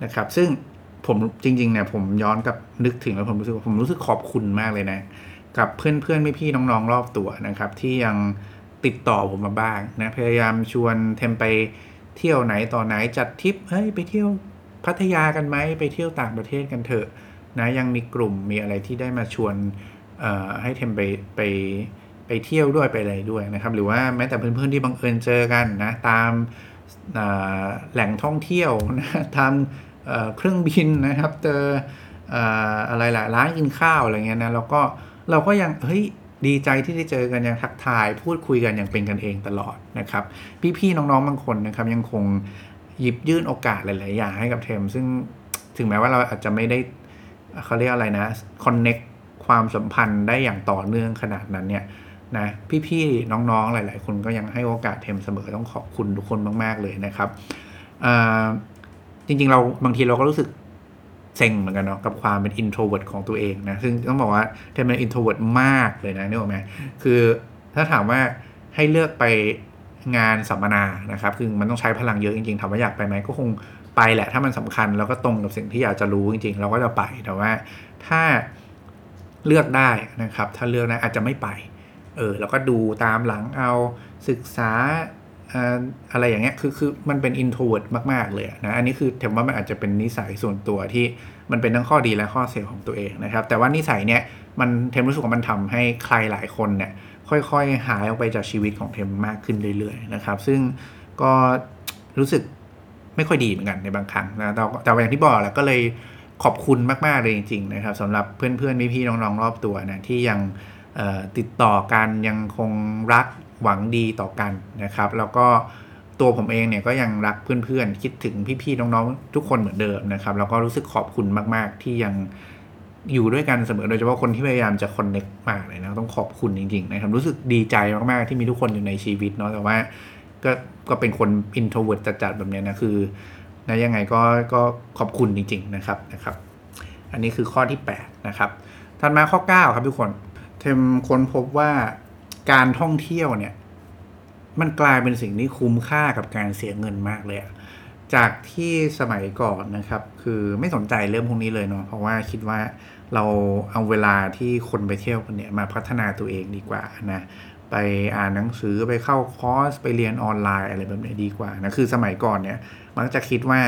นะครับ ซึ่งผมจริงๆเนี่ยผมย้อนกับนึกถึงแล้วผมรู้สึกผมรู้สึกขอบคุณมากเลยนะ กับเพื่อนๆพี่ๆน้องๆรอบตัวนะครับ ที่ยังติดต่อผมมาบ้างนะพยายามชวนเทมไปเที่ยวไหนต่อไหนจัดทริปเฮ้ยไปเที่ยวพัทยากันไหมไปเที่ยวต่างประเทศกันเถอะนะยังมีกลุ่มมีอะไรที่ได้มาชวนให้เทมไปไปไปเที่ยวด้วยไปอะไรด้วยนะครับ หรือว่าแม้แต่เพื่อนๆที่บังเอิญเจอกันนะตาม แหล่งท่องเที่ยวนะทำเครื่องบินนะครับเจออะไรหลายร้านกินข้าวอะไรเงี้ยนะแล้วก็เราก็ยังเฮ้ยดีใจที่ได้เจอกันยังทักทาย พูดคุยกันอย่างเป็นกันเองตลอดนะครับ พี่ๆน้องๆบางคนนะครับ ยังคงหยิบยื่นโอกาสหลายๆอย่างให้กับเทม ซึ่งถึงแม้ว่าเราอาจจะไม่ได้เขาเรียกอะไรนะคอนเน็กความสัมพันธ์ได้อย่างต่อเนื่องขนาดนั้นเนี่ย นะพี่ๆน้องๆหลาย ๆ คนก็ยังให้โอกาสเทมเสมอต้องขอบคุณทุกคนมากๆเลยนะครับจริงๆเราบางทีเราก็รู้สึกเซ็งเหมือนกันเนาะกับความเป็น introvert ของตัวเองนะซึ่งต้องบอกว่าเทมเป็น introvert มากเลยนะนี่หรอไหมคือถ้าถามว่าให้เลือกไปงานสัมมนานะครับคือมันต้องใช้พลังเยอะจริงๆถามว่าอยากไปไหมก็คงไปแหละ ถ้ามันสำคัญแล้วก็ตรงกับสิ่งที่อยากจะรู้จริงๆ เราก็จะไปแต่ว่าถ้าเลือกได้นะครับ ถ้าเลือกได้อาจจะไม่ไป เออแล้วก็ดูตามหลังเอาศึกษาอะไรอย่างเงี้ยคือคือมันเป็น introvert มากๆเลยนะอันนี้คือถือว่ามันอาจจะเป็นนิสัยส่วนตัวที่มันเป็นทั้งข้อดีและข้อเสียของตัวเองนะครับ แต่ว่านิสัยเนี้ยมันเทมรู้สึกว่ามันทำให้ใครหลายคนเนี่ยค่อยๆ หายออกไปจากชีวิตของเทมมากขึ้นเรื่อยๆนะครับ ซึ่งก็รู้สึกไม่ค่อยดีเหมือนกันในบางครั้งนะแต่แต่อย่างที่บอกแหละก็เลยขอบคุณมากๆเลยจริง ๆ นะครับสำหรับเพื่อนๆพี่ๆน้องๆรอบตัวนะที่ยัง ติดต่อกันยังคงรักหวังดีต่อกันนะครับ แล้วก็ตัวผมเองเนี่ยก็ยังรักเพื่อนๆ คิดถึงพี่ๆน้องๆทุกคนเหมือนเดิมนะครับ แล้วก็รู้สึกขอบคุณมากๆ ที่ยังอยู่ด้วยกันเสมอโดยเฉพาะคนที่พยายามจะ connect มากเลยนะต้องขอบคุณจริงๆนะครับ รู้สึกดีใจมากๆที่มีทุกคนอยู่ในชีวิตเนาะแต่ว่าก็ก็เป็นคน introvert จัดๆแบบนี้นะคือนะยังไงก็ก็ขอบคุณจริง ๆนะครับนะครับ อันนี้คือข้อที่ 8 นะครับถัดมาข้อ 9 ครับทุกคน เทมค้นพบว่าการท่องเที่ยวเนี่ย มันกลายเป็นสิ่งที่คุ้มค่ากับการเสียเงินมากเลยจากที่สมัยก่อนนะครับ คือไม่สนใจเรื่องพวกนี้เลยเนาะเพราะว่าคิดว่าเราเอาเวลาที่คนไปเที่ยวกันเนี่ยมาพัฒนาตัวเองดีกว่านะไปอ่านหนังสือไปเข้าคอร์สไปเรียนออนไลน์อะไรแบบนี้ดีกว่านะคือสมัยก่อนเนี่ยมักจะคิดว่า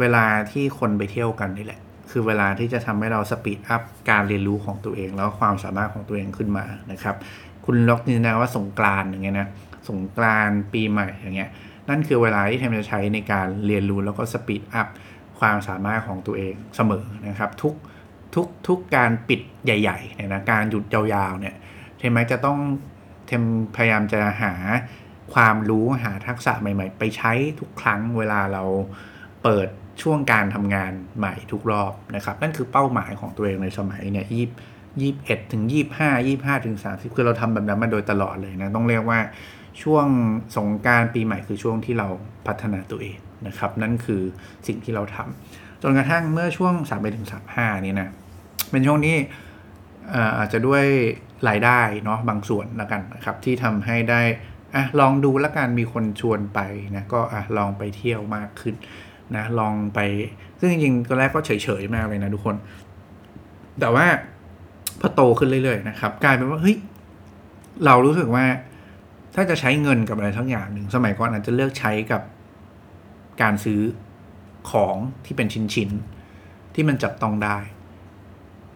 เวลาที่คนไปเที่ยวกันนี่แหละ คือเวลาที่จะทำให้เรา speed up การเรียนรู้ของตัวเอง แล้วความสามารถของตัวเองขึ้นมานะครับ คุณลองนึกนะว่าสงกรานต์อย่างเงี้ยนะสงกรานต์ปีใหม่อย่างเงี้ยนั่นคือเวลาที่เทมจะใช้ในการเรียนรู้แล้วก็ speed up ความสามารถของตัวเองเสมอนะครับทุกทุกทุกการปิดใหญ่ๆเนี่ยนะการหยุดยาวๆเนี่ยเทมจะต้องเทมพยายามจะหาความรู้หาทักษะใหม่ ๆ ไปใช้ทุกครั้งเวลาเราเปิด ช่วงการทำงานใหม่ทุกรอบนะครับ นั่นคือเป้าหมายของตัวเองในสมัยเนี่ยยี่ยี่เอ็ดถึงยี่ห้ายี่ห้าถึงสามสิบคือเราทำแบบนั้นมาโดยตลอดเลยนะ ต้องเรียกว่าช่วงสงการปีใหม่คือช่วงที่เราพัฒนาตัวเองนะครับ นั่นคือสิ่งที่เราทำจนกระทั่งเมื่อช่วงสามไปถึงสามห้านี่นะเป็นช่วงนี้อาจจะด้วยรายได้เนาะบางส่วนแล้วกันนะครับ ที่ทำให้ได้อะลองดูแล้วกันมีคนชวนไปนะก็อะลองไปเที่ยวมากขึ้น นะลองไป ซึ่งจริงๆตอนแรกก็เฉยๆมากเลยนะทุกคน แต่ว่าพอโตขึ้นเรื่อยๆนะครับ กลายเป็นว่าเฮ้ยเรารู้สึกว่าถ้าจะใช้เงินกับอะไรทั้งอย่างหนึ่งสมัยก่อนอาจจะเลือกใช้กับการซื้อของที่เป็นชิ้นๆที่มันจับต้องได้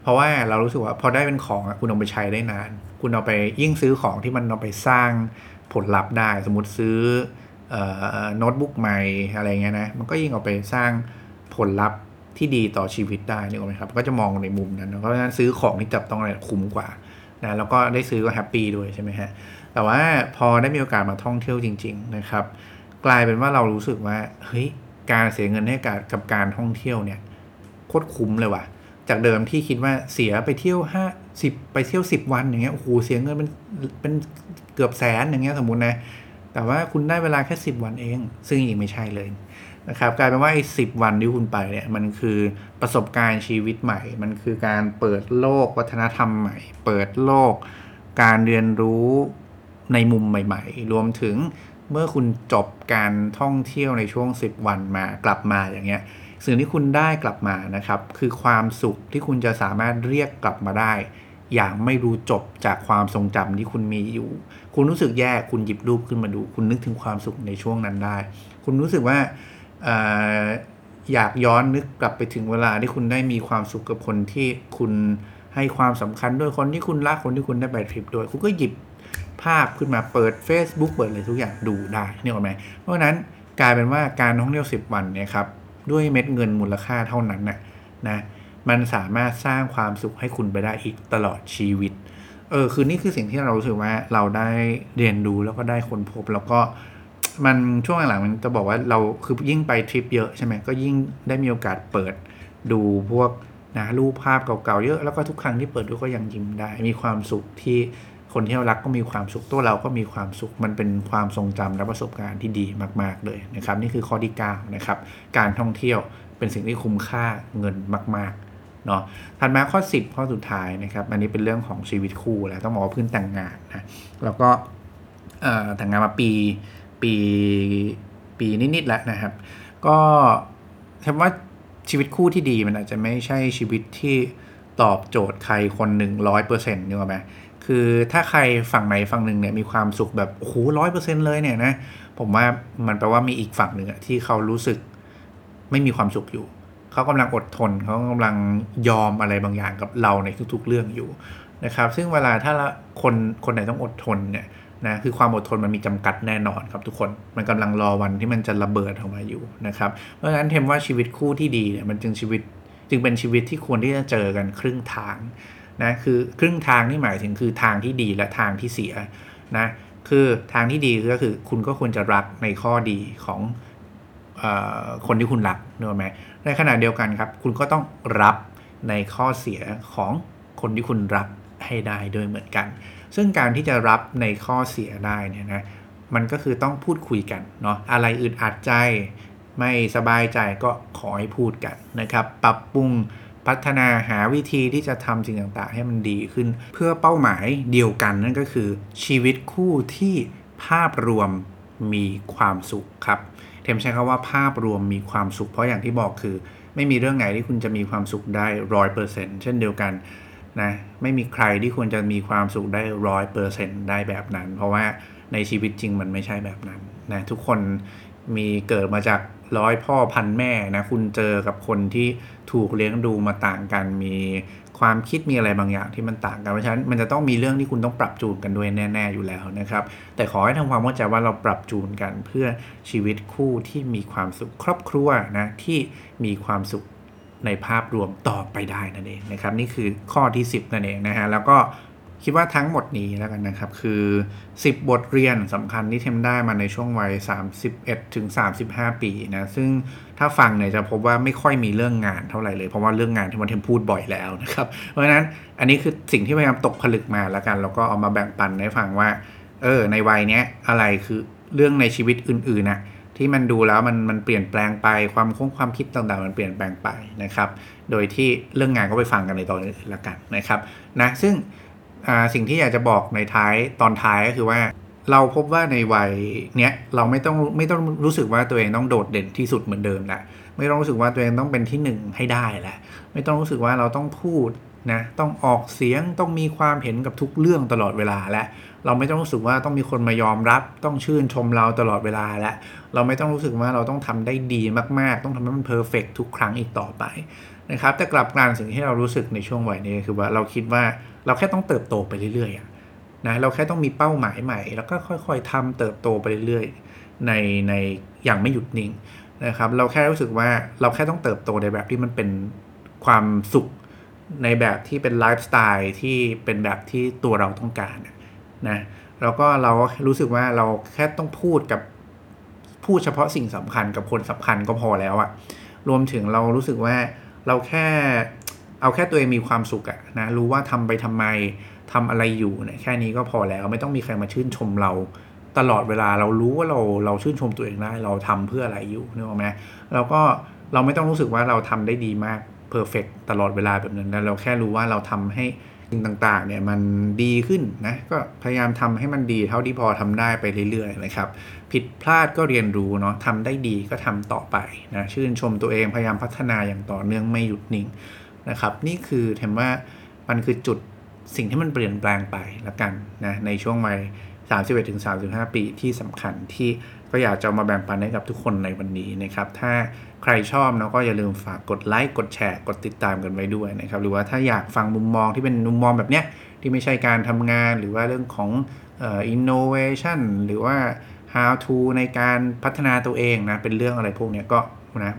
เพราะว่าเรารู้สึกว่าพอได้เป็นของคุณเอาไปใช้ได้นาน คุณเอาไปยิ่งซื้อของที่มันเอาไปสร้างผลลัพธ์ได้ สมมติซื้อ โน้ตบุ๊กใหม่อะไรเงี้ยนะ มันก็ยิ่งเอาไปสร้างผลลัพธ์ที่ดีต่อชีวิตได้นี่ไหมครับ ก็จะมองในมุมนั้นเพราะฉะนั้นซื้อของที่จับต้องอะไรคุ้มกว่านะแล้วก็ได้ซื้อก็แฮปปี้ด้วยใช่ไหมฮะ แต่ว่าพอได้มีโอกาสมาท่องเที่ยวจริง ๆ นะครับ กลายเป็นว่าเรารู้สึกว่าเฮ้ยการเสียเงินให้กับกับการท่องเที่ยวเนี่ยโคตรคุ้มเลยว่ะ จากเดิมที่คิดว่าเสียไปเที่ยวห้าสิบไปเที่ยวสิบวันอย่างเงี้ยโอ้โหเสียเงินเป็นเป็นเกือบแสนอย่างเงี้ยสมมตินะ แต่ว่าคุณได้เวลาแค่ 10 วันเอง ซึ่งยังไม่ใช่เลยนะครับกลายเป็นว่าไอ้สิวันที่คุณไปเนี่ยมันคือประสบการณ์ชีวิตใหม่ มันคือการเปิดโลกวัฒนธรรมใหม่ เปิดโลก การเรียนรู้ในมุมใหม่ ๆ รวมถึงเมื่อคุณจบการท่องเที่ยวในช่วง 10 วันมากลับมาอย่างเงี้ยสิ่งที่คุณได้กลับมานะครับ คือความสุขที่คุณจะสามารถเรียกกลับมาได้ อย่างไม่รู้จบจากความทรงจำที่คุณมีอยู่ คุณรู้สึกแย่คุณหยิบรูปขึ้นมาดู คุณนึกถึงความสุขในช่วงนั้นได้ คุณรู้สึกว่าอยากย้อนนึกกลับไปถึงเวลาที่คุณได้มีความสุขกับคนที่คุณให้ความสำคัญด้วยคนที่คุณรักคนที่คุณได้ไปทริปด้วย คุณก็หยิบภาพขึ้นมาเปิด Facebook เปิดอะไรทุกอย่างดูได้นี่หรอไหมเพราะฉะนั้นกลายเป็นว่าการท่องเที่ยว 10 วันเนี่ยครับด้วยเม็ดเงินมูลค่าเท่านั้นนะนะ มันสามารถสร้างความสุขให้คุณไปได้อีกตลอดชีวิต เออ คือนี่คือสิ่งที่เรารู้สึกว่าเราได้เรียนรู้แล้วก็ได้ค้นพบแล้วก็มันช่วงหลังมันจะบอกว่าเราคือยิ่งไปทริปเยอะใช่ไหมก็ยิ่งได้มีโอกาสเปิดดูพวกนะรูปภาพเก่าๆเยอะแล้วก็ทุกครั้งที่เปิดดูก็ยังยิ้มได้ มีความสุขที่คนที่เรารักก็มีความสุขตัวเราก็มีความสุขมันเป็นความทรงจำและประสบการณ์ที่ดีมากๆเลยนะครับ นี่คือข้อที่9นะครับการท่องเที่ยวเป็นสิ่งที่คุ้มค่าเงินมาก เนาะถัดมาข้อ 10 ข้อสุดท้ายนะครับอันนี้เป็นเรื่องของชีวิตคู่แล้วต้องบอกว่าพื้นแต่งงานนะแล้วก็แต่งงานมาปีปีปีนิดๆแล้วนะครับ ก็แทบว่าชีวิตคู่ที่ดีมันอาจจะไม่ใช่ชีวิตที่ตอบโจทย์ใครคนหนึ่งร้อยเปอร์เซ็นต์นี่ไหมคือถ้าใครฝั่งไหนฝั่งหนึ่งเนี่ยมีความสุขแบบโอ้โหร้อยเปอร์เซ็นต์เลยเนี่ยนะผมว่ามันแปลว่ามีอีกฝั่งหนึ่งที่เขารู้สึกไม่มีความสุขอยู่ เขากำลังอดทนเขากำลังยอมอะไรบางอย่างกับเราในทุก ๆ เรื่องอยู่นะครับ ซึ่งเวลาถ้าคนคนไหนต้องอดทนเนี่ยนะคือความอดทนมันมีจำกัดแน่นอนครับทุกคนมันกำลังรอวันที่มันจะระเบิดออกมาอยู่นะครับ เพราะฉะนั้นเทมว่าชีวิตคู่ที่ดีเนี่ยมันจึงชีวิตจึงเป็นชีวิตที่ควรที่จะเจอกันครึ่งทางนะคือครึ่งทางที่หมายถึงคือทางที่ดีและทางที่เสียนะคือทางที่ดีก็คือคุณก็ควรจะรักในข้อดีของ คนที่คุณรักนึกไหมในขณะเดียวกันครับ คุณก็ต้องรับในข้อเสียของคนที่คุณรักให้ได้ด้วยเหมือนกัน ซึ่งการที่จะรับในข้อเสียได้เนี่ยนะมันก็คือต้องพูดคุยกันเนาะอะไรอึดอัดใจ ไม่สบายใจก็ขอให้พูดกันนะครับ ปรับปรุงพัฒนาหาวิธีที่จะทำสิ่งต่างๆ ให้มันดีขึ้น เพื่อเป้าหมายเดียวกันนั่นก็คือชีวิตคู่ที่ภาพรวมมีความสุขครับ เทมใช้คำว่าภาพรวมมีความสุข เพราะอย่างที่บอกคือ ไม่มีเรื่องไหนที่คุณจะมีความสุขได้ร้อยเปอร์เซ็นต์เช่นเดียวกันนะไม่มีใครที่ควรจะมีความสุขได้ร้อยเปอร์เซ็นต์ได้แบบนั้น เพราะว่าในชีวิตจริงมันไม่ใช่แบบนั้นนะทุกคนมีเกิดมาจากร้อยพ่อพันแม่นะคุณเจอกับคนที่ถูกเลี้ยงดูมาต่างกันมี ความคิดมีอะไรบางอย่างที่มันต่างกันเพราะฉะนั้นมันจะต้องมีเรื่องที่คุณต้องปรับจูนกันด้วยแน่ๆอยู่แล้วนะครับ แต่ขอให้ทำความเข้าใจว่าเราปรับจูนกันเพื่อชีวิตคู่ที่มีความสุขครอบครัวนะที่มีความสุขในภาพรวมต่อไปได้นั่นเองนะครับ นี่คือข้อที่ 10นั่นเองนะฮะแล้วก็ คิดว่าทั้งหมดนี้แล้วกันนะครับ คือ 10 บทเรียนสำคัญที่เทมได้มาในช่วงวัย 31ถึง35 ปีนะซึ่งถ้าฟังเนี่ยจะพบว่าไม่ค่อยมีเรื่องงานเท่าไหร่เลย เพราะว่าเรื่องงานที่มันเทมพูดบ่อยแล้วนะครับ เพราะฉะนั้นอันนี้คือสิ่งที่พยายามตกผลึกมาแล้วกัน แล้วก็เอามาแบ่งปันให้ฟังว่าเออในวัยเนี้ยอะไรคือเรื่องในชีวิตอื่นๆนะที่มันดูแล้วมันมันเปลี่ยนแปลงไปความคงความคิดต่างๆ มันเปลี่ยนแปลงไปนะครับ โดยที่เรื่องงานก็ไปฟังกันในตอนอื่นละกันนะครับนะซึ่ง สิ่งที่อยากจะบอกในท้ายตอนท้ายก็คือว่า เราพบว่าในวัยเนี้ยเราไม่ต้องไม่ต้องรู้สึกว่าตัวเองต้องโดดเด่นที่สุดเหมือนเดิมละไม่ต้องรู้สึกว่าตัวเองต้องเป็นที่หนึ่งให้ได้แหละไม่ต้องรู้สึกว่าเราต้องพูดนะต้องออกเสียงต้องมีความเห็นกับทุกเรื่องตลอดเวลาและเราไม่ต้องรู้สึกว่าต้องมีคนมายอมรับ ต้องชื่นชมเราตลอดเวลาและเราไม่ต้องรู้สึกว่าเราต้องทำได้ดีมากๆ ต้องทำให้มันเพอร์เฟกทุกครั้งอีกต่อไปนะครับแต่กลับกันสิ่งที่เรารู้สึกในช่วงวัยนี้คือว่าเราคิดว่า เราแค่ต้องเติบโตไปเรื่อยๆนะเราแค่ต้องมีเป้าหมายใหม่ แล้วก็ค่อยๆทำเติบโตไปเรื่อยๆในในอย่างไม่หยุดนิ่งนะครับ เราแค่รู้สึกว่าเราแค่ต้องเติบโตในแบบที่มันเป็นความสุขในแบบที่เป็นไลฟ์สไตล์ที่เป็นแบบที่ตัวเราต้องการนะแล้วก็เรารู้สึกว่าเราแค่ต้องพูดกับพูดเฉพาะสิ่งสำคัญกับคนสำคัญก็พอแล้วอะรวมถึงเรารู้สึกว่าเราแค่ เอาแค่ตัวเองมีความสุขอะนะรู้ว่าทำไปทำไมทำอะไรอยู่เนี่ยแค่นี้ก็พอแล้วไม่ต้องมีใครมาชื่นชมเราตลอดเวลาเรารู้ว่าเราเราชื่นชมตัวเองได้เราทำเพื่ออะไรอยู่นึกออกไหมแล้วก็เราไม่ต้องรู้สึกว่าเราทำได้ดีมากเพอร์เฟกตลอดเวลาแบบนั้นเราแค่รู้ว่าเราทำให้สิ่งต่างๆเนี่ยมันดีขึ้นนะก็พยายามทำให้มันดีเท่าที่พอทำได้ไปเรื่อยๆนะครับ ผิดพลาดก็เรียนรู้เนาะทำได้ดีก็ทำต่อไปนะชื่นชมตัวเองพยายามพัฒนาอย่างต่อเนื่องไม่หยุดนิ่ง นะครับ นี่คือเห็นว่ามันคือจุดสิ่งที่มันเปลี่ยนแปลงไปละกันนะในช่วงวัย31-35 ปีที่สำคัญที่ก็อยากจะมาแบ่งปันให้กับทุกคนในวันนี้นะครับ ถ้าใครชอบเนาะก็อย่าลืมฝากกดไลค์กดแชร์กดติดตามกันไว้ด้วยนะครับ หรือว่าถ้าอยากฟังมุมมองที่เป็นมุมมองแบบเนี้ยที่ไม่ใช่การทำงานหรือว่าเรื่องของอ่อ innovation หรือว่า how to ในการพัฒนาตัวเองนะ เป็นเรื่องอะไรพวกนี้ก็นะ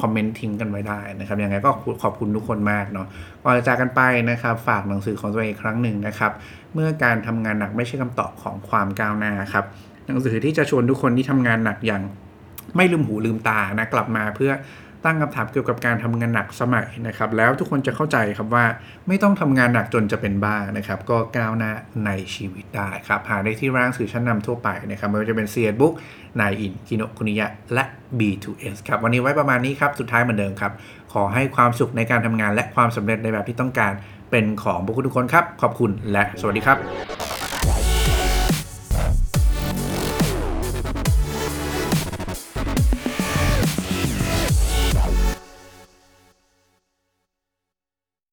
คอมเมนต์ทิ้งกันไว้ได้นะครับยังไงก็ขอบคุณทุกคนมากเนาะก่อนจะจากกันไปนะครับ ฝากหนังสือของตัวเองครั้งหนึ่งนะครับ เมื่อการทำงานหนักไม่ใช่คำตอบของความก้าวหน้าครับหนังสือที่จะชวนทุกคนที่ทำงานหนักอย่างไม่ลืมหูลืมตานะกลับมาเพื่อ ตั้งคำถามเกี่ยวกับการทำงานหนักสมัยนะครับ แล้วทุกคนจะเข้าใจครับว่าไม่ต้องทำงานหนักจนจะเป็นบ้านะครับ ก็ก้าวหน้าในชีวิตได้ครับ หาได้ที่ร้านสื่อชั้นนำทั่วไปนะครับไม่ว่าจะเป็น c ียบุ๊กนายอินกินคุนิยะและ B2S ครับ วันนี้ไว้ประมาณนี้ครับ สุดท้ายเหมือนเดิมครับ ขอให้ความสุขในการทำงานและความสำเร็จในแบบที่ต้องการเป็นของพวกคุณทุกคนครับ ขอบคุณและสวัสดีครับ